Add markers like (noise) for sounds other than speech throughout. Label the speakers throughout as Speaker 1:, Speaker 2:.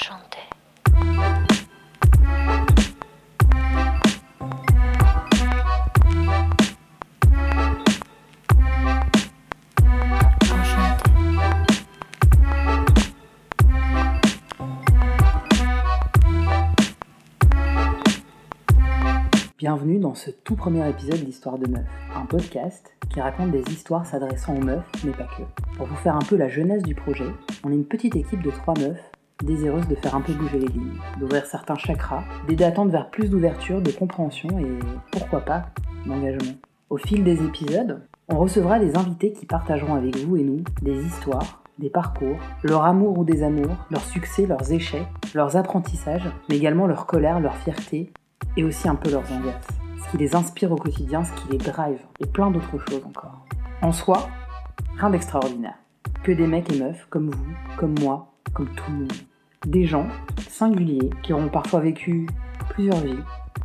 Speaker 1: Enchanté.
Speaker 2: Bienvenue dans ce tout premier épisode d'Histoire de Meuf, un podcast qui raconte des histoires s'adressant aux meufs, mais pas que. Pour vous faire un peu la jeunesse du projet, on est une petite équipe de trois meufs désireuses de faire un peu bouger les lignes, d'ouvrir certains chakras, d'aider à tendre vers plus d'ouverture, de compréhension et pourquoi pas d'engagement. Au fil des épisodes, on recevra des invités qui partageront avec vous et nous des histoires, des parcours, leur amour ou des amours, leurs succès, leurs échecs, leurs apprentissages, mais également leur colère, leur fierté et aussi un peu leurs angoisses. Ce qui les inspire au quotidien, ce qui les drive et plein d'autres choses encore. En soi, rien d'extraordinaire. Que des mecs et meufs comme vous, comme moi, comme tout le monde. Des gens singuliers qui auront parfois vécu plusieurs vies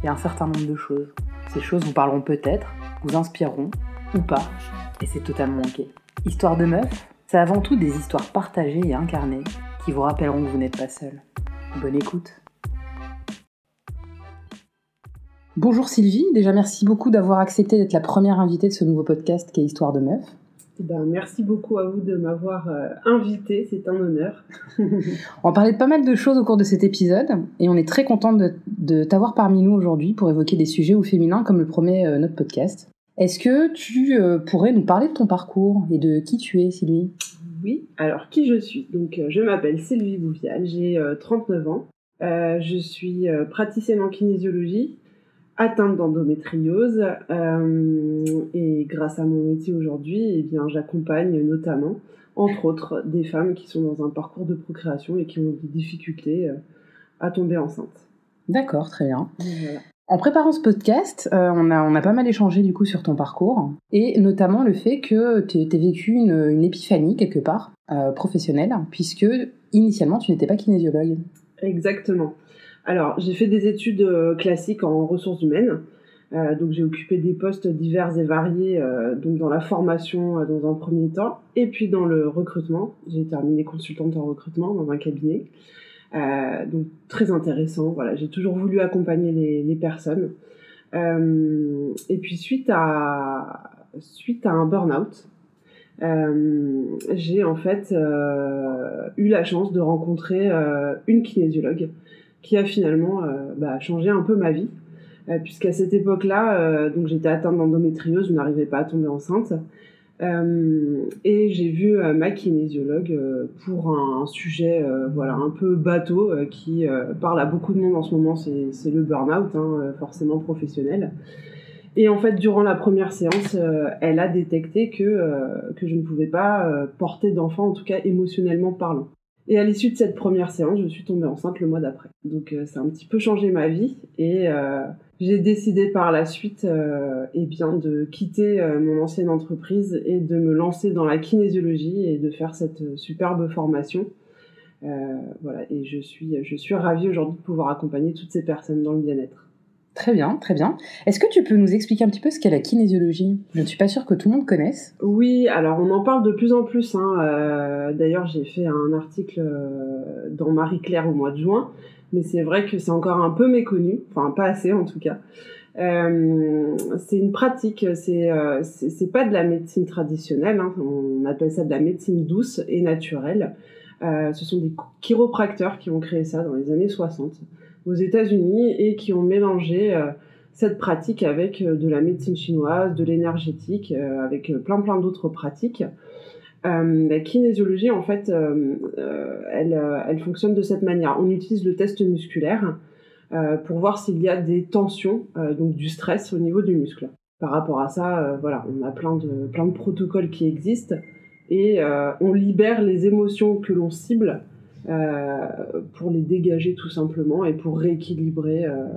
Speaker 2: et un certain nombre de choses. Ces choses vous parleront peut-être, vous inspireront ou pas, et c'est totalement ok. Histoire de meuf, c'est avant tout des histoires partagées et incarnées qui vous rappelleront que vous n'êtes pas seul. Bonne écoute. Bonjour Sylvie, déjà merci beaucoup d'avoir accepté d'être la première invitée de ce nouveau podcast qui est Histoire de meuf.
Speaker 3: Ben, merci beaucoup à vous de m'avoir euh, invité, c'est un honneur. (laughs)
Speaker 2: On parler de pas mal de choses au cours de cet épisode et on est très content de, de t'avoir parmi nous aujourd'hui pour évoquer des sujets au féminin comme le promet euh, notre podcast. Est-ce que tu euh, pourrais nous parler de ton parcours et de qui tu es Sylvie?
Speaker 3: Oui, alors qui je suis? Donc je m'appelle Sylvie Bouvial, j'ai euh, 39 ans, je suis praticienne en kinésiologie, atteinte d'endométriose euh, et grâce à mon métier aujourd'hui, eh bien j'accompagne notamment, entre autres, des femmes qui sont dans un parcours de procréation et qui ont des difficultés euh, à tomber enceinte.
Speaker 2: D'accord, très bien.
Speaker 3: Voilà.
Speaker 2: En préparant ce podcast, euh, on, a, on a pas mal échangé du coup sur ton parcours et notamment le fait que tu as vécu une, une épiphanie quelque part professionnelle puisque initialement tu n'étais pas kinésiologue.
Speaker 3: Exactement. Alors, j'ai fait des études euh, classiques en ressources humaines. Euh, donc, j'ai occupé des postes divers et variés, euh, donc dans la formation euh, dans un premier temps, et puis dans le recrutement. J'ai terminé consultante en recrutement dans un cabinet. Euh, donc, très intéressant. Voilà, j'ai toujours voulu accompagner les, les personnes. Euh, et puis, suite à, suite à un burn-out, j'ai en fait eu la chance de rencontrer une kinésiologue qui a finalement euh, bah, changé un peu ma vie. Euh, puisqu'à cette époque-là, euh, donc j'étais atteinte d'endométriose, je n'arrivais pas à tomber enceinte. Et j'ai vu ma kinésiologue pour un, sujet voilà un peu bateau qui parle à beaucoup de monde en ce moment, c'est le burn-out, hein, forcément professionnel. Et en fait, durant la première séance, elle a détecté que, je ne pouvais pas porter d'enfant, en tout cas émotionnellement parlant. Et à l'issue de cette première séance, je suis tombée enceinte le mois d'après. Donc euh, ça a un petit peu changé ma vie et euh, j'ai décidé par la suite euh, eh bien, de quitter euh, mon ancienne entreprise et de me lancer dans la kinésiologie et de faire cette euh, superbe formation. Voilà, et je suis, je suis ravie aujourd'hui de pouvoir accompagner toutes ces personnes dans le bien-être.
Speaker 2: Très bien, très bien. Est-ce que tu peux nous expliquer un petit peu ce qu'est la kinésiologie? Je ne suis pas sûre que tout le monde connaisse.
Speaker 3: Oui, alors on en parle de plus en plus. Hein. Euh, D'ailleurs, j'ai fait un article euh, dans Marie-Claire au mois de juin, mais c'est vrai que c'est encore un peu méconnu, enfin pas assez en tout cas. Euh, c'est une pratique, c'est pas de la médecine traditionnelle, hein. on appelle ça de la médecine douce et naturelle. Ce sont des chiropracteurs qui ont créé ça dans les années 60 aux États-Unis et qui ont mélangé euh, cette pratique avec euh, de la médecine chinoise, de l'énergétique, euh, avec plein plein d'autres pratiques. La kinésiologie, en fait, elle, fonctionne de cette manière. On utilise le test musculaire pour voir s'il y a des tensions, donc du stress au niveau du muscle. Par rapport à ça, voilà, on a plein de, plein de protocoles qui existent et on libère les émotions que l'on cible euh, pour les dégager tout simplement et pour rééquilibrer. Euh,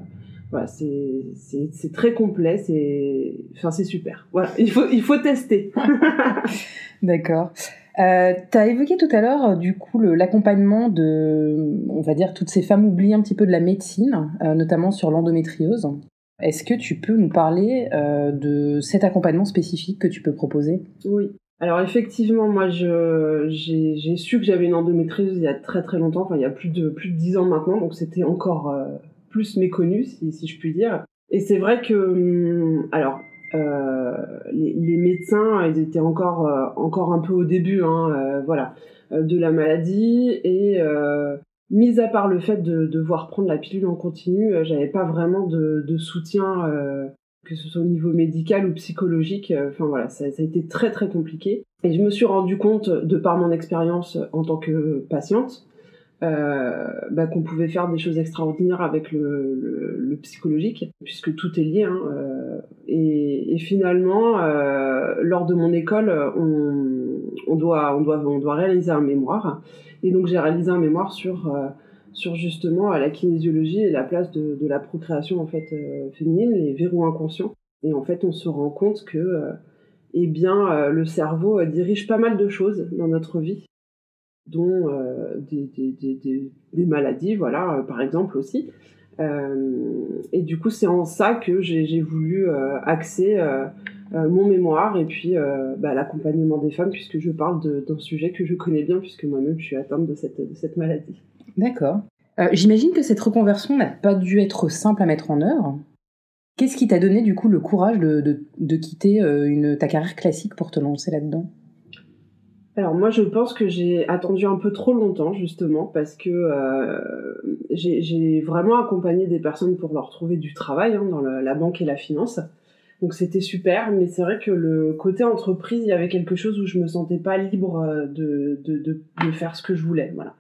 Speaker 3: voilà, c'est très complet, c'est enfin, super. Voilà, il faut, il faut tester. (laughs)
Speaker 2: D'accord. Euh, tu as évoqué tout à l'heure, du coup, l'accompagnement de, on va dire, toutes ces femmes oubliées un petit peu de la médecine, euh, notamment sur l'endométriose. Est-ce que tu peux nous parler euh, de cet accompagnement spécifique que tu peux proposer?
Speaker 3: Oui. Alors effectivement, moi j'ai su que j'avais une endométriose il y a très très longtemps, enfin il y a plus de plus de 10 ans maintenant, donc c'était encore euh, plus méconnu si, si, je puis dire. Et c'est vrai que hum, alors euh, les, les, médecins, ils étaient encore euh, encore un peu au début, hein, euh, voilà, de la maladie et mis à part le fait de devoir prendre la pilule en continu, j'avais pas vraiment de, de soutien que ce soit au niveau médical ou psychologique. Enfin voilà, ça, a été très très compliqué. Et je me suis rendu compte, de par mon expérience en tant que patiente, euh, bah, qu'on pouvait faire des choses extraordinaires avec le, psychologique, puisque tout est lié. Hein, euh, et, finalement, euh, lors de mon école, on, doit, on, doit, on doit réaliser un mémoire. Et donc j'ai réalisé un mémoire sur, euh, sur justement la kinésiologie et la place de, de la procréation en fait euh, féminine, les verrous inconscients. Et en fait, on se rend compte que eh bien, le cerveau dirige pas mal de choses dans notre vie dont euh, des, maladies, voilà, euh, par exemple aussi. Euh, et du coup, c'est en ça que j'ai voulu axer mon mémoire et puis bah, l'accompagnement des femmes, puisque je parle d'un sujet que je connais bien, puisque moi-même je suis atteinte de cette maladie.
Speaker 2: D'accord. J'imagine que cette reconversion n'a pas dû être simple à mettre en œuvre. Qu'est-ce qui t'a donné du coup le courage de, de, quitter une, ta carrière classique pour te lancer là-dedans?
Speaker 3: Alors moi je pense que j'ai attendu un peu trop longtemps justement parce que euh, j'ai vraiment accompagné des personnes pour leur trouver du travail hein, dans la, banque et la finance. Donc c'était super, mais c'est vrai que le côté entreprise, il y avait quelque chose où je me sentais pas libre euh, de, de, de, de faire ce que je voulais. Voilà.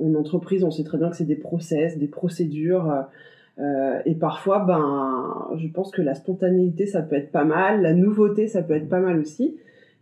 Speaker 3: En entreprise, on sait très bien que c'est des process, des procédures. Euh, et parfois, ben, je pense que la spontanéité, ça peut être pas mal, la nouveauté, ça peut être pas mal aussi.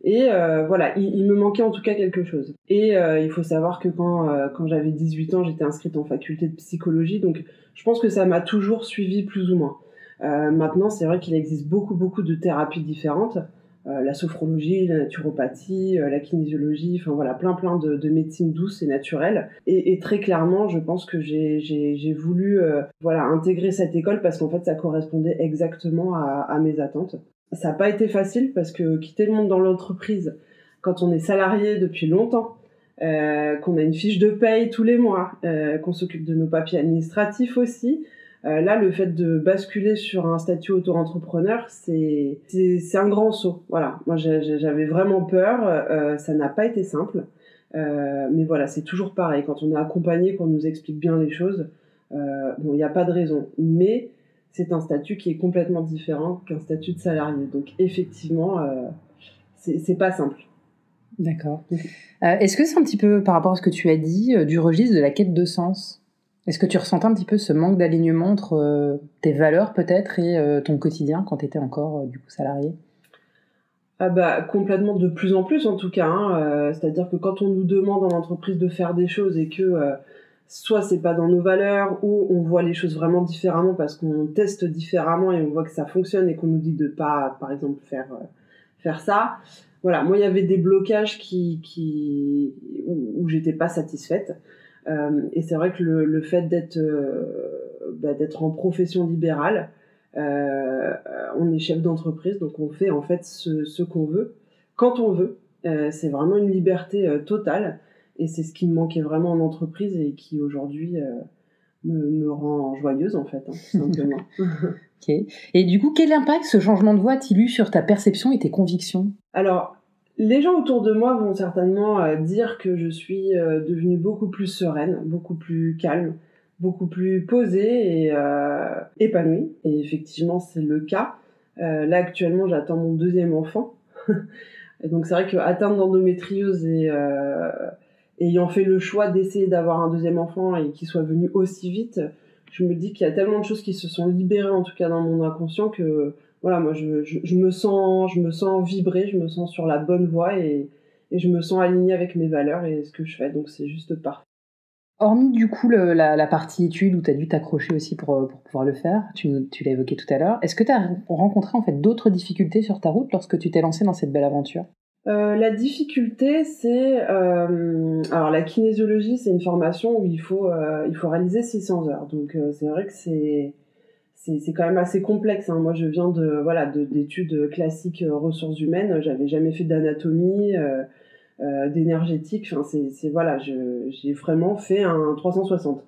Speaker 3: Et euh, voilà, il, me manquait en tout cas quelque chose. Et euh, il faut savoir que quand, euh, quand j'avais 18 ans, j'étais inscrite en faculté de psychologie, donc je pense que ça m'a toujours suivi plus ou moins. Euh, maintenant, c'est vrai qu'il existe beaucoup, beaucoup de thérapies différentes. Euh, la sophrologie, la naturopathie, la kinésiologie, enfin voilà, plein, plein de, de médecine douce et naturelle. Et, très clairement, je pense que j'ai voulu voilà, intégrer cette école parce qu'en fait, ça correspondait exactement à, mes attentes ça n'a pas été facile parce que quitter le monde dans l'entreprise, quand on est salarié depuis longtemps, euh, qu'on a une fiche de paye tous les mois, euh, qu'on s'occupe de nos papiers administratifs aussi, euh, là, le fait de basculer sur un statut auto-entrepreneur, c'est un grand saut. Voilà, moi j'avais vraiment peur, euh, ça n'a pas été simple, euh, mais voilà, c'est toujours pareil. Quand on est accompagné, qu'on nous explique bien les choses, bon, il n'y a pas de raison. Mais c'est un statut qui est complètement différent qu'un statut de salarié. Donc effectivement, c'est pas simple.
Speaker 2: D'accord. Est-ce que c'est un petit peu, par rapport à ce que tu as dit, du registre de la quête de sens? Est-ce que tu ressentais un petit peu ce manque d'alignement entre euh, tes valeurs peut-être et euh, ton quotidien quand tu étais encore du coup salarié?
Speaker 3: Ah bah complètement de plus en plus en tout cas. Hein, C'est-à-dire que quand on nous demande en entreprise de faire des choses et que soit c'est pas dans nos valeurs ou on voit les choses vraiment différemment parce qu'on teste différemment et on voit que ça fonctionne et qu'on nous dit de pas par exemple faire euh, faire ça voilà moi il y avait des blocages qui qui où, où j'étais pas satisfaite euh, et c'est vrai que le, le fait d'être euh, bah, d'être en profession libérale euh, on est chef d'entreprise donc on fait en fait ce, ce qu'on veut quand on veut euh, c'est vraiment une liberté totale et c'est ce qui me manquait vraiment en entreprise et qui aujourd'hui euh, me, me, rend joyeuse en fait, hein, simplement. (laughs)
Speaker 2: ok. Et du coup, quel impact ce changement de voix a-t-il eu sur ta perception et tes convictions?
Speaker 3: Alors, les gens autour de moi vont certainement euh, dire que je suis euh, devenue beaucoup plus sereine, beaucoup plus calme, beaucoup plus posée et euh, épanouie. Et effectivement, c'est le cas. Euh, là, actuellement, j'attends mon deuxième enfant. (laughs) et donc, c'est vrai que atteindre d'endométriose et ayant fait le choix d'essayer d'avoir un deuxième enfant et qu'il soit venu aussi vite, je me dis qu'il y a tellement de choses qui se sont libérées, en tout cas dans mon inconscient, que voilà, moi je, je, je me sens, je me sens vibrer, je me sens sur la bonne voie et, et je me sens alignée avec mes valeurs et ce que je fais, donc c'est juste parfait.
Speaker 2: Hormis du coup le, la, la, partie études où tu as dû t'accrocher aussi pour, pour pouvoir le faire, tu, tu l'as évoqué tout à l'heure, est-ce que tu as rencontré en fait d'autres difficultés sur ta route lorsque tu t'es lancé dans cette belle aventure?
Speaker 3: Euh, la difficulté, c'est euh, alors la kinésiologie, c'est une formation où il faut euh, il faut réaliser 600 heures. Donc euh, c'est vrai que c'est c'est quand même assez complexe. Hein. Moi, je viens de voilà d'études classiques ressources humaines. J'avais jamais fait d'anatomie, d'énergétique. Enfin, c'est voilà, j'ai vraiment fait un 360.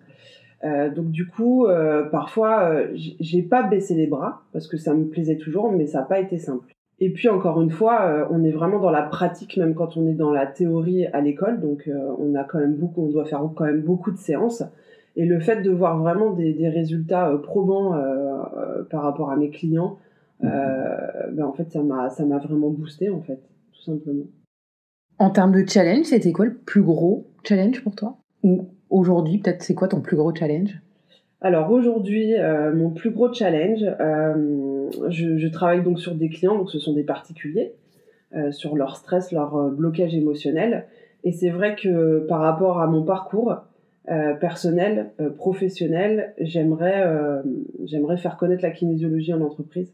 Speaker 3: donc du coup, parfois, j'ai pas baissé les bras parce que ça me plaisait toujours, mais ça n'a pas été simple. Et puis encore une fois, euh, on est vraiment dans la pratique, même quand on est dans la théorie à l'école. Donc euh, on a quand même beaucoup, on doit faire quand même beaucoup de séances. Et le fait de voir vraiment des, résultats euh, probants par rapport à mes clients, ben en fait ça m'a ça m'a vraiment boosté en fait, tout simplement.
Speaker 2: En termes de challenge, c'était quoi le plus gros challenge pour toi? Ou aujourd'hui, peut-être c'est quoi ton plus gros challenge?
Speaker 3: Alors aujourd'hui, euh, mon plus gros challenge, euh, je, travaille donc sur des clients, donc ce sont des particuliers, euh, sur leur stress, leur blocage émotionnel. Et c'est vrai que par rapport à mon parcours personnel, professionnel, j'aimerais j'aimerais faire connaître la kinésiologie en entreprise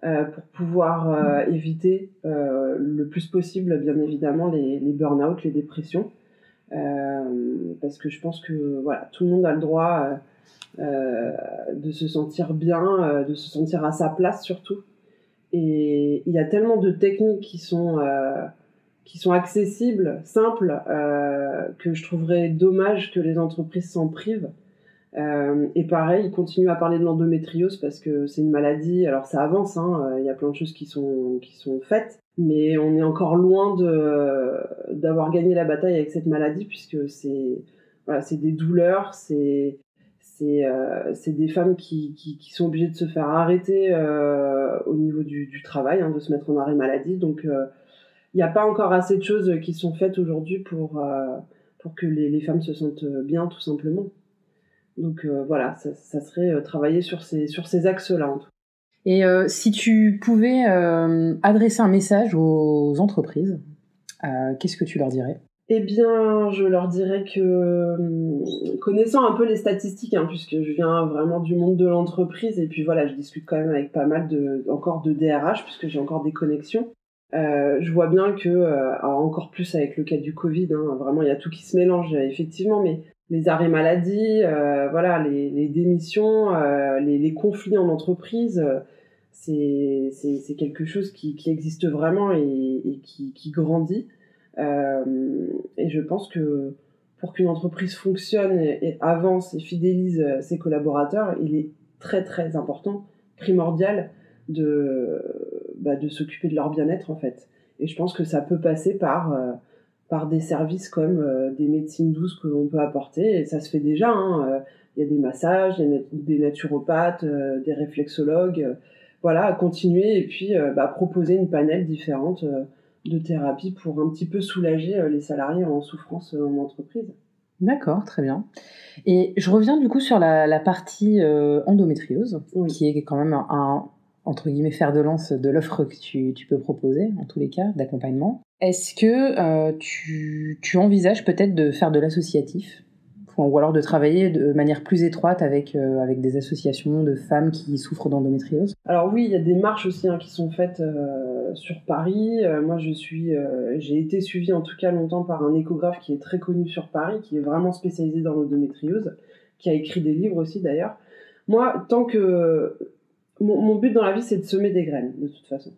Speaker 3: pour pouvoir éviter le plus possible, bien évidemment, les, les burn-out, les dépressions. parce que je pense que voilà, tout le monde a le droit euh, de se sentir bien, euh, de se sentir à sa place surtout. Et il y a tellement de techniques qui sont euh, qui sont accessibles, simples, que je trouverais dommage que les entreprises s'en privent. et pareil, ils continuent à parler de l'endométriose parce que c'est une maladie. Alors ça avance, hein, il y a plein de choses qui sont qui sont faites, mais on est encore loin d'avoir gagné la bataille avec cette maladie puisque c'est voilà, des douleurs, c'est euh, c'est des femmes qui, qui, sont obligées de se faire arrêter euh, au niveau du, du travail, hein, de se mettre en arrêt maladie. Donc, euh, il n'y a pas encore assez de choses qui sont faites aujourd'hui pour, pour que les, les, femmes se sentent bien, tout simplement. Donc, voilà, ça, ça, serait travailler sur ces, sur ces axes-là.
Speaker 2: Et si tu pouvais adresser un message aux entreprises, qu'est-ce que tu leur dirais?
Speaker 3: Eh bien, je leur dirais que, hum, connaissant un peu les statistiques, hein, puisque je viens vraiment du monde de l'entreprise, et puis voilà, je discute quand même avec pas mal de, encore de DRH, puisque j'ai encore des connexions. Euh, je vois bien que, euh, encore plus avec le cas du Covid, hein, vraiment il y a tout qui se mélange effectivement, mais les arrêts maladie, euh, voilà, les, démissions, euh, les, conflits en entreprise, euh, c'est quelque chose qui, existe vraiment et, qui, grandit. Euh, et je pense que pour qu'une entreprise fonctionne et, avance et fidélise euh, ses collaborateurs, il est très très important, primordial de, bah, de s'occuper de leur bien-être en fait. Et je pense que ça peut passer par, euh, par des services comme des médecines douces que l'on peut apporter. Et ça se fait déjà. Hein. Il y a des massages, il y a des naturopathes, des réflexologues. voilà, à continuer et puis bah, proposer une panel différente de thérapie pour un petit peu soulager euh, les salariés en souffrance euh, en entreprise.
Speaker 2: D'accord, très bien. Et je reviens du coup sur la, partie euh, endométriose, qui est quand même un, entre guillemets, fer de lance de l'offre que tu, peux proposer, en tous les cas, d'accompagnement. Est-ce que tu, tu, envisages peut-être de faire de l'associatif? Ou alors de travailler de manière plus étroite avec, euh, avec des associations de femmes qui souffrent d'endométriose?
Speaker 3: Alors oui, il y a des marches aussi hein, qui sont faites euh, sur Paris. Euh, moi, je suis, j'ai été suivie en tout cas longtemps par un échographe qui est très connu sur Paris, qui est vraiment spécialisé dans l'endométriose, qui a écrit des livres aussi d'ailleurs. Moi, tant que mon, but dans la vie, c'est de semer des graines, de toute façon.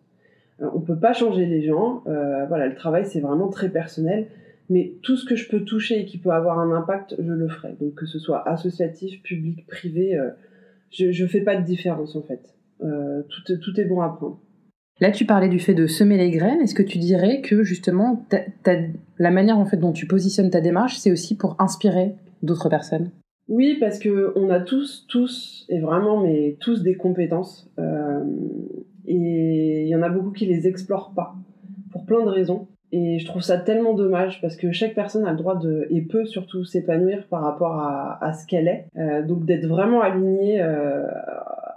Speaker 3: on peut pas changer les gens. voilà, le travail, c'est vraiment très personnel mais tout ce que je peux toucher et qui peut avoir un impact, je le ferai. Donc que ce soit associatif, public, privé, euh, je ne fais pas de différence en fait. Euh, tout, tout, est bon à prendre.
Speaker 2: Là, tu parlais du fait de semer les graines. Est-ce que tu dirais que justement, la manière en fait dont tu positionnes ta démarche, c'est aussi pour inspirer d'autres personnes?
Speaker 3: Oui, parce que on a tous, tous, et vraiment, mais tous des compétences. Euh, et il y en a beaucoup qui les explorent pas, pour plein de raisons. Et je trouve ça tellement dommage parce que chaque personne a le droit de et peut surtout s'épanouir par rapport à, à ce qu'elle est. Euh, donc d'être vraiment aligné euh,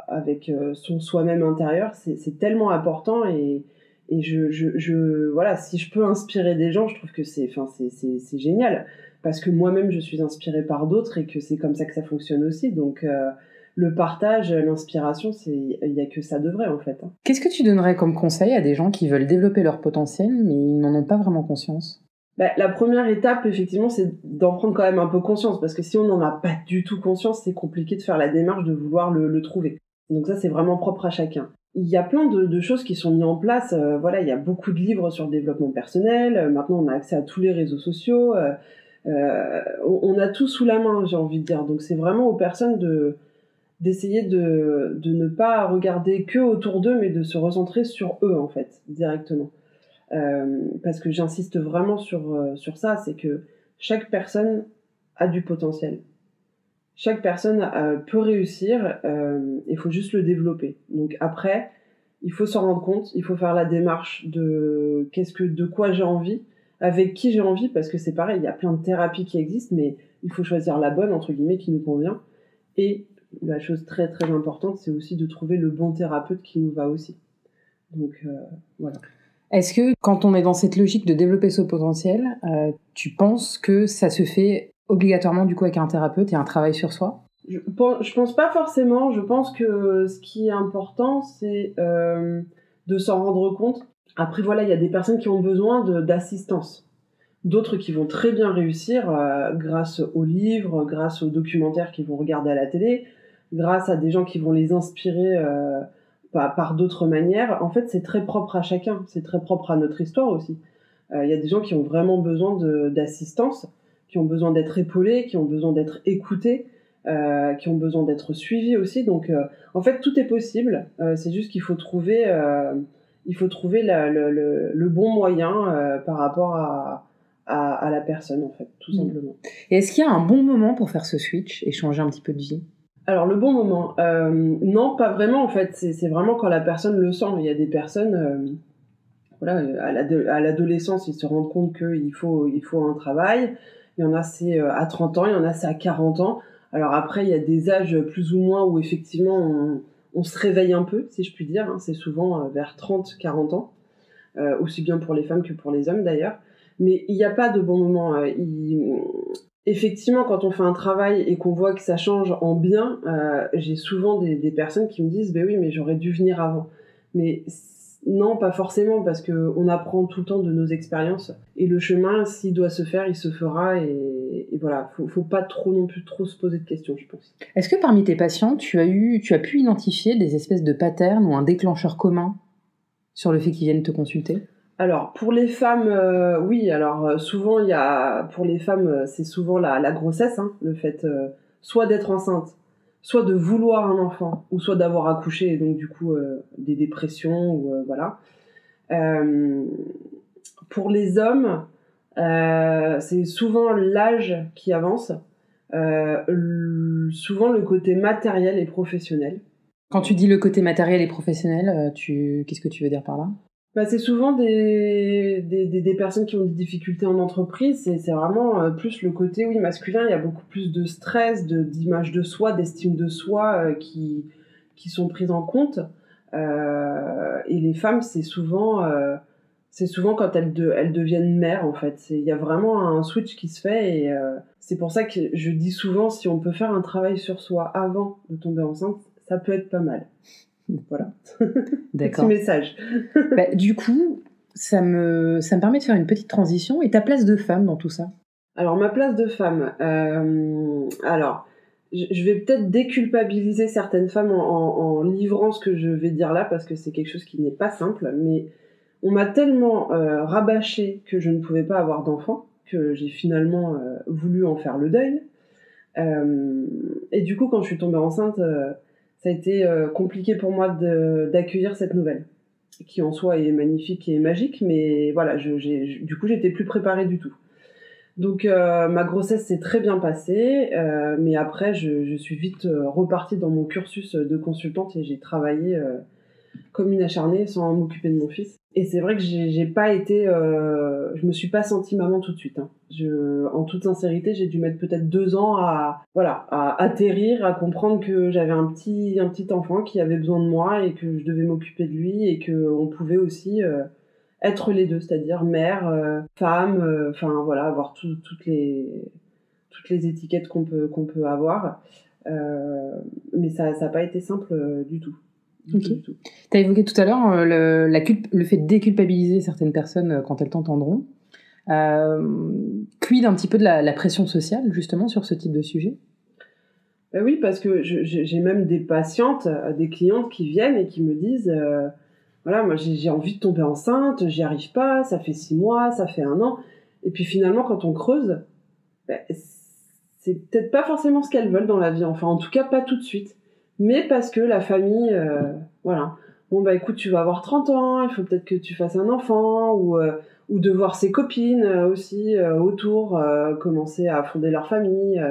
Speaker 3: avec euh, son soi-même intérieur, c'est tellement important et, et je, je, voilà si je peux inspirer des gens, je trouve que c'est enfin c'est génial parce que moi-même je suis inspirée par d'autres et que c'est comme ça que ça fonctionne aussi. Donc euh, le partage, l'inspiration, c'est il y a que ça de vrai en fait. Hein.
Speaker 2: Qu'est-ce que tu donnerais comme conseil à des gens qui veulent développer leur potentiel mais ils n'en ont pas vraiment conscience?
Speaker 3: Bah, la première étape, effectivement, c'est d'en prendre quand même un peu conscience, parce que si on n'en a pas du tout conscience, c'est compliqué de faire la démarche de vouloir le, trouver. Donc ça, c'est vraiment propre à chacun. Il y a plein de, choses qui sont mises en place. Euh, voilà, il y a beaucoup de livres sur le développement personnel. Euh, maintenant, on a accès à tous les réseaux sociaux. On, a tout sous la main, j'ai envie de dire. Donc c'est vraiment aux personnes de d'essayer de, de ne pas regarder que autour d'eux, mais de se recentrer sur eux, en fait, directement. parce que j'insiste vraiment sur, sur ça, c'est que chaque personne a du potentiel. Chaque personne euh, peut réussir, euh, il faut juste le développer. Donc après, il faut s'en rendre compte, il faut faire la démarche de qu'est-ce que de quoi j'ai envie, avec qui j'ai envie, parce que c'est pareil, il y a plein de thérapies qui existent, mais il faut choisir la bonne entre guillemets qui nous convient. Et la chose très très importante, c'est aussi de trouver le bon thérapeute qui nous va aussi. Donc euh, voilà.
Speaker 2: Est-ce que quand on est dans cette logique de développer ce potentiel, tu penses que ça se fait obligatoirement du coup avec un thérapeute et un travail sur soi?
Speaker 3: Je pense, pense pas forcément. Je pense que ce qui est important, c'est euh, de s'en rendre compte. Après, voilà, il y a des personnes qui ont besoin d'assistance. D'autres qui vont très bien réussir euh, grâce aux livres, grâce aux documentaires qu'ils vont regarder à la télé, grâce à des gens qui vont les inspirer euh, par, d'autres manières. En fait, c'est très propre à chacun. C'est très propre à notre histoire aussi. Il y a des gens qui ont vraiment besoin d'assistance qui ont besoin d'être épaulés, qui ont besoin d'être écoutés, euh, qui ont besoin d'être suivis aussi. Donc, euh, en fait, tout est possible. Euh, c'est juste qu'il faut trouver, il faut trouver le, bon moyen par rapport à, à, la personne, en fait, tout mmh. simplement.
Speaker 2: Et est-ce qu'il y a un bon moment pour faire ce switch et changer un petit peu de vie?
Speaker 3: Alors le bon moment, non, pas vraiment en fait. C'est vraiment quand la personne le sent. Il y a des personnes, voilà, à l'adolescence, ils se rendent compte qu'il faut, il faut un travail. Il y en a c'est euh, à 30 ans, il y en a c'est à 40 ans. Alors après, il y a des âges plus ou moins où effectivement on, se réveille un peu, si je puis dire. Hein. C'est souvent euh, vers 30-40 ans, euh, aussi bien pour les femmes que pour les hommes d'ailleurs. Mais il n'y a pas de bon moment. Effectivement, quand on fait un travail et qu'on voit que ça change en bien, j'ai souvent des, des, personnes qui me disent Ben oui, mais j'aurais dû venir avant. Mais non, pas forcément, parce que on apprend tout le temps de nos expériences. Et le chemin, s'il doit se faire, il se fera. Et, voilà, faut, faut pas trop non plus trop se poser de questions, je pense.
Speaker 2: Est-ce que parmi tes patients, tu as eu, tu as pu identifier des espèces de patterns ou un déclencheur commun sur le fait qu'ils viennent te consulter?
Speaker 3: Alors pour les femmes, euh, oui. Alors euh, souvent il y a pour les femmes euh, c'est souvent la, grossesse, hein, le fait soit d'être enceinte, soit de vouloir un enfant, ou soit d'avoir accouché, et donc du coup euh, des dépressions, ou euh, voilà. Euh, pour les hommes, c'est souvent l'âge qui avance, souvent le côté matériel et professionnel.
Speaker 2: Quand tu dis le côté matériel et professionnel, tu... qu'est-ce que tu veux dire par là?
Speaker 3: Bah, c'est souvent des, des, des, personnes qui ont des difficultés en entreprise. C'est, vraiment euh, plus le côté, oui, masculin. Il y a beaucoup plus de stress, d'image de soi, d'estime de soi euh, qui, qui sont prises en compte. Euh, et les femmes, c'est souvent, c'est souvent quand elles, de, elles deviennent mères, en fait. Il y a vraiment un switch qui se fait. Et c'est pour ça que je dis souvent, si on peut faire un travail sur soi avant de tomber enceinte, ça peut être pas mal. (laughs) Voilà. D'accord. Petit message. (laughs)
Speaker 2: Bah, du coup, ça me, ça me permet de faire une petite transition. Et ta place de femme dans tout ça?
Speaker 3: Alors, ma place de femme. Euh, alors, je vais peut-être déculpabiliser certaines femmes en, livrant ce que je vais dire là, parce que c'est quelque chose qui n'est pas simple. Mais on m'a tellement euh, rabâché que je ne pouvais pas avoir d'enfant que j'ai finalement euh, voulu en faire le deuil. et du coup, quand je suis tombée enceinte ça a été euh, compliqué pour moi d'accueillir cette nouvelle, qui en soi est magnifique et magique, mais voilà, je, du coup, j'étais plus préparée du tout. Donc euh, ma grossesse s'est très bien passée, euh, mais après je, je, suis vite repartie dans mon cursus de consultante et j'ai travaillé comme une acharnée sans m'occuper de mon fils. Et c'est vrai que j'ai pas été, euh, je me suis pas sentie maman tout de suite. Hein. En toute sincérité, j'ai dû mettre peut-être deux ans à, voilà, à atterrir, à comprendre que j'avais un petit, un petit enfant qui avait besoin de moi et que je devais m'occuper de lui et que on pouvait aussi euh, être les deux, c'est-à-dire mère, euh, femme, enfin voilà, avoir toutes les, toutes les étiquettes qu'on peut, qu'on peut avoir. mais ça n'a pas été simple du tout.
Speaker 2: Tu as évoqué tout à l'heure euh, le, la le fait de déculpabiliser certaines personnes euh, quand elles t'entendront. Euh, quid un petit peu de la, pression sociale justement sur ce type de sujet?
Speaker 3: Bah oui, parce que je- j'ai même des patientes, euh, des clientes qui viennent et qui me disent, euh, voilà, moi j'ai j'ai envie de tomber enceinte, j'y arrive pas, ça fait six mois, ça fait un an. Et puis finalement, quand on creuse, bah, c'est peut-être pas forcément ce qu'elles veulent dans la vie, enfin en tout cas pas tout de suite. Mais parce que la famille, euh, voilà. Bon bah écoute, tu vas avoir 30 ans, il faut peut-être que tu fasses un enfant, ou, euh, ou de voir ses copines euh, aussi autour commencer à fonder leur famille.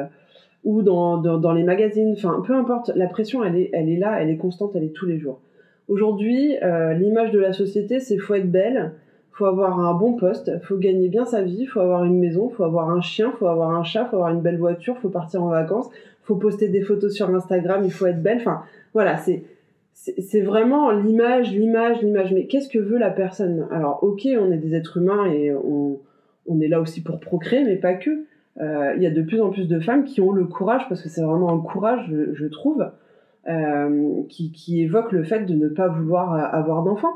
Speaker 3: ou dans, dans, dans les magazines, enfin peu importe, la pression elle est, elle est là, elle est constante, elle est tous les jours. Aujourd'hui, l'image de la société c'est faut être belle, faut avoir un bon poste, faut gagner bien sa vie, faut avoir une maison, faut avoir un chien, faut avoir un chat, faut avoir une belle voiture, faut partir en vacances, faut poster des photos sur Instagram, il faut être belle, enfin voilà, c'est c'est vraiment l'image, l'image, l'image. Mais qu'est-ce que veut la personne? Alors, ok, on est des êtres humains et on, on est là aussi pour procréer, mais pas que. Euh, Il y a de plus en plus de femmes qui ont le courage, parce que c'est vraiment un courage, je, je trouve, euh, qui, qui évoque le fait de ne pas vouloir euh, avoir d'enfants.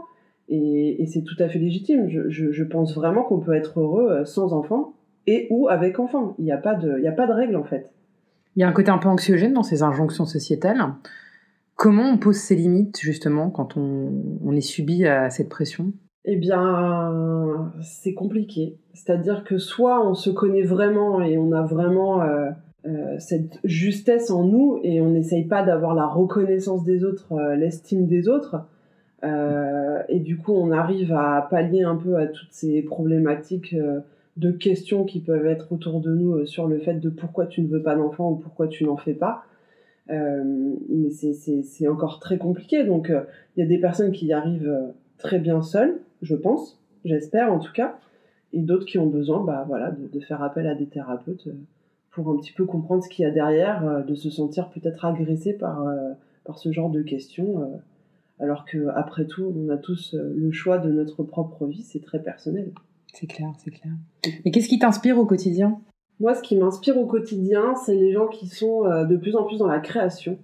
Speaker 3: Et, et c'est tout à fait légitime. Je, je, je pense vraiment qu'on peut être heureux euh, sans enfants et ou avec enfants. Il n'y a pas de, il y a pas de règle en fait.
Speaker 2: Il y a un côté un peu anxiogène dans ces injonctions sociétales. Comment on pose ses limites, justement, quand on, on est subi à cette pression?
Speaker 3: Eh bien, c'est compliqué. C'est-à-dire que soit on se connaît vraiment et on a vraiment euh, euh, cette justesse en nous et on n'essaye pas d'avoir la reconnaissance des autres, euh, l'estime des autres. Euh, et du coup, on arrive à pallier un peu à toutes ces problématiques euh, de questions qui peuvent être autour de nous euh, sur le fait de pourquoi tu ne veux pas d'enfant ou pourquoi tu n'en fais pas. Mais c'est- encore très compliqué. Donc, il y a des personnes qui y arrivent très bien seules, je pense, j'espère en tout cas, et d'autres qui ont besoin bah, voilà, de, de faire appel à des thérapeutes pour un petit peu comprendre ce qu'il y a derrière, de se sentir peut-être agressé par, par ce genre de questions. Alors que après tout, on a tous euh, le choix de notre propre vie, c'est très personnel.
Speaker 2: C'est clair, c'est clair. Mais qu'est-ce qui t'inspire au quotidien?
Speaker 3: Moi, ce qui m'inspire au quotidien, c'est les gens qui sont euh, de plus en plus dans la création,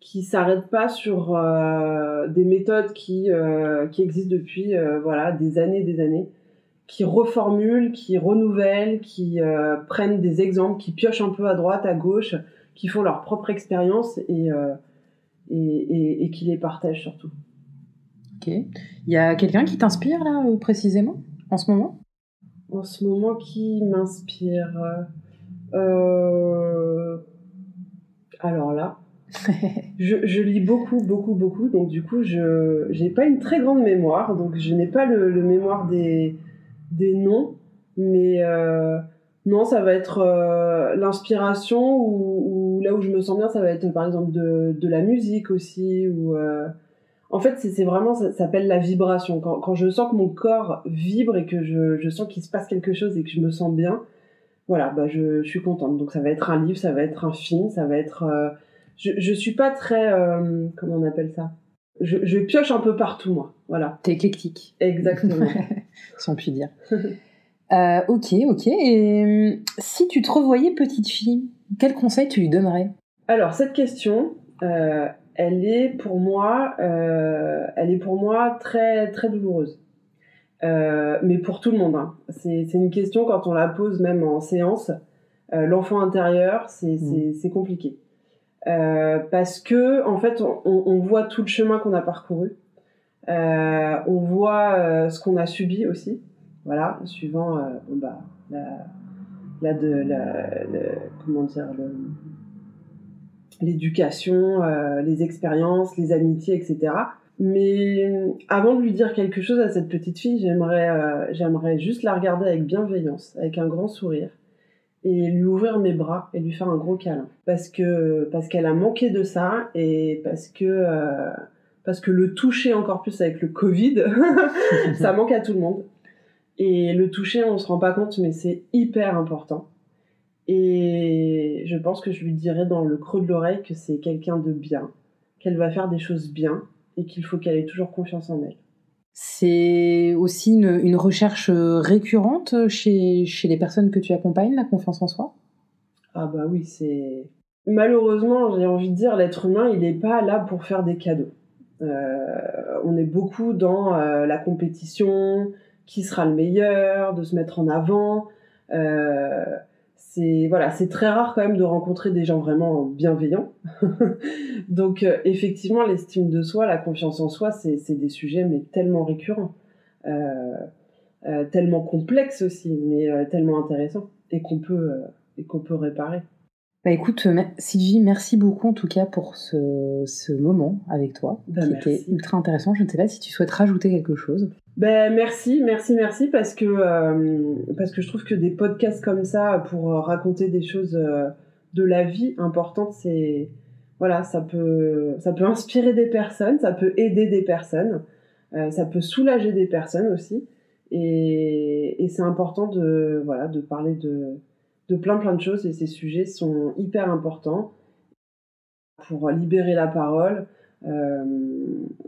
Speaker 3: qui s'arrêtent pas sur euh, des méthodes qui, euh, qui existent depuis euh, voilà, des années et des années, qui reformulent, qui renouvellent, qui prennent des exemples, qui piochent un peu à droite, à gauche, qui font leur propre expérience et, et, et, et qui les partagent surtout.
Speaker 2: Ok. Il y a quelqu'un qui t'inspire, là, euh, précisément, en ce moment?
Speaker 3: En ce moment, qui m'inspire Euh, Alors là, (laughs) je, je lis beaucoup, beaucoup, beaucoup, donc du coup, je j'ai pas une très grande mémoire, donc je n'ai pas le, le mémoire des, des noms, mais euh, non, ça va être euh, l'inspiration ou, ou là où je me sens bien, ça va être par exemple de, de la musique aussi, ou euh, en fait, c'est vraiment, ça, ça s'appelle la vibration. Quand, quand je sens que mon corps vibre et que je, je sens qu'il se passe quelque chose et que je me sens bien, voilà, bah je, je suis contente. Donc ça va être un livre, ça va être un film, ça va être. euh, je, je suis pas très. euh, comment on appelle ça? Je, je pioche un peu partout, moi. Voilà,
Speaker 2: T'es éclectique,
Speaker 3: exactement. (laughs)
Speaker 2: on peut dire. Euh, ok, ok. Et si tu te revoyais petite fille, quel conseil tu lui donnerais?
Speaker 3: Alors cette question, euh, elle est pour moi, euh, elle est pour moi très très douloureuse. Euh, mais pour tout le monde. hein. C'est une question quand on la pose même en séance. L'enfant intérieur, c'est c'est compliqué. Parce que en fait, on, on voit tout le chemin qu'on a parcouru. On voit ce qu'on a subi aussi. Voilà, suivant bah, la, la de la, comment dire l'éducation, euh, les expériences, les amitiés, etc. Mais euh, avant de lui dire quelque chose à cette petite fille, j'aimerais euh, j'aimerais juste la regarder avec bienveillance, avec un grand sourire, et lui ouvrir mes bras et lui faire un gros câlin. Parce que parce qu'elle a manqué de ça et parce que parce que le toucher encore plus avec le Covid, (laughs) ça manque à tout le monde. Et le toucher, on se rend pas compte, mais c'est hyper important. Et je pense que je lui dirais dans le creux de l'oreille que c'est quelqu'un de bien, qu'elle va faire des choses bien et qu'il faut qu'elle ait toujours confiance en elle.
Speaker 2: C'est aussi une, une recherche récurrente chez, chez les personnes que tu accompagnes, la confiance en soi?
Speaker 3: Ah bah oui, c'est... Malheureusement, j'ai envie de dire, l'être humain, il n'est pas là pour faire des cadeaux. Euh, on est beaucoup dans euh, la compétition, qui sera le meilleur, de se mettre en avant. Euh, c'est voilà, c'est très rare quand même de rencontrer des gens vraiment bienveillants. (laughs) Donc euh, effectivement, l'estime de soi, la confiance en soi, c'est des sujets mais tellement récurrents, euh, tellement complexes aussi, mais tellement intéressants et qu'on peut et qu'on peut réparer.
Speaker 2: Bah écoute, Sylvie, merci beaucoup en tout cas pour ce, ce moment avec toi,
Speaker 3: bah,
Speaker 2: qui était ultra intéressant. Je ne sais pas si tu souhaites rajouter quelque chose.
Speaker 3: Ben merci, merci, merci parce que euh, parce que je trouve que des podcasts comme ça pour raconter des choses euh, de la vie importantes, c'est voilà, ça peut ça peut inspirer des personnes, ça peut aider des personnes, euh, ça peut soulager des personnes aussi, et, et c'est important de voilà de parler de de plein plein de choses et ces sujets sont hyper importants pour libérer la parole. Euh,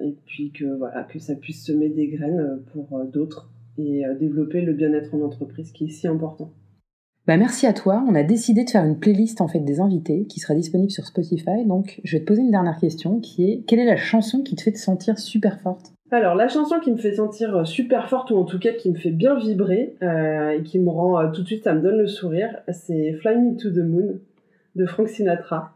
Speaker 3: et puis que voilà que ça puisse semer des graines euh, pour euh, d'autres et développer le bien-être en entreprise qui est si important.
Speaker 2: Bah merci à toi. On a décidé de faire une playlist en fait des invités qui sera disponible sur Spotify. Donc je vais te poser une dernière question qui est quelle est la chanson qui te fait te sentir super forte?
Speaker 3: Alors la chanson qui me fait sentir super forte ou en tout cas qui me fait bien vibrer et qui me rend tout de suite, ça me donne le sourire, c'est Fly Me to the Moon de Frank Sinatra.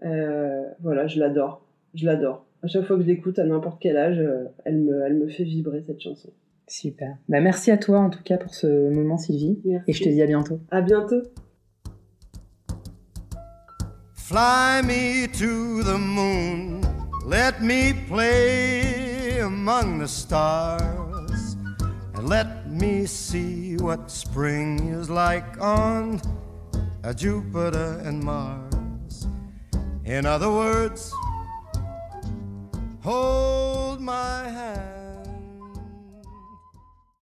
Speaker 3: voilà, je l'adore je l'adore. À chaque fois que je l'écoute, à n'importe quel âge, euh, elle me, elle me fait vibrer cette chanson.
Speaker 2: Super. Bah, merci à toi en tout cas pour ce moment, Sylvie.
Speaker 3: Merci.
Speaker 2: Et je te dis à bientôt.
Speaker 3: À bientôt.
Speaker 4: Fly me to the moon, let me play among the stars, and let me see what spring is like on uh, Jupiter and Mars. In other words, hold my hand.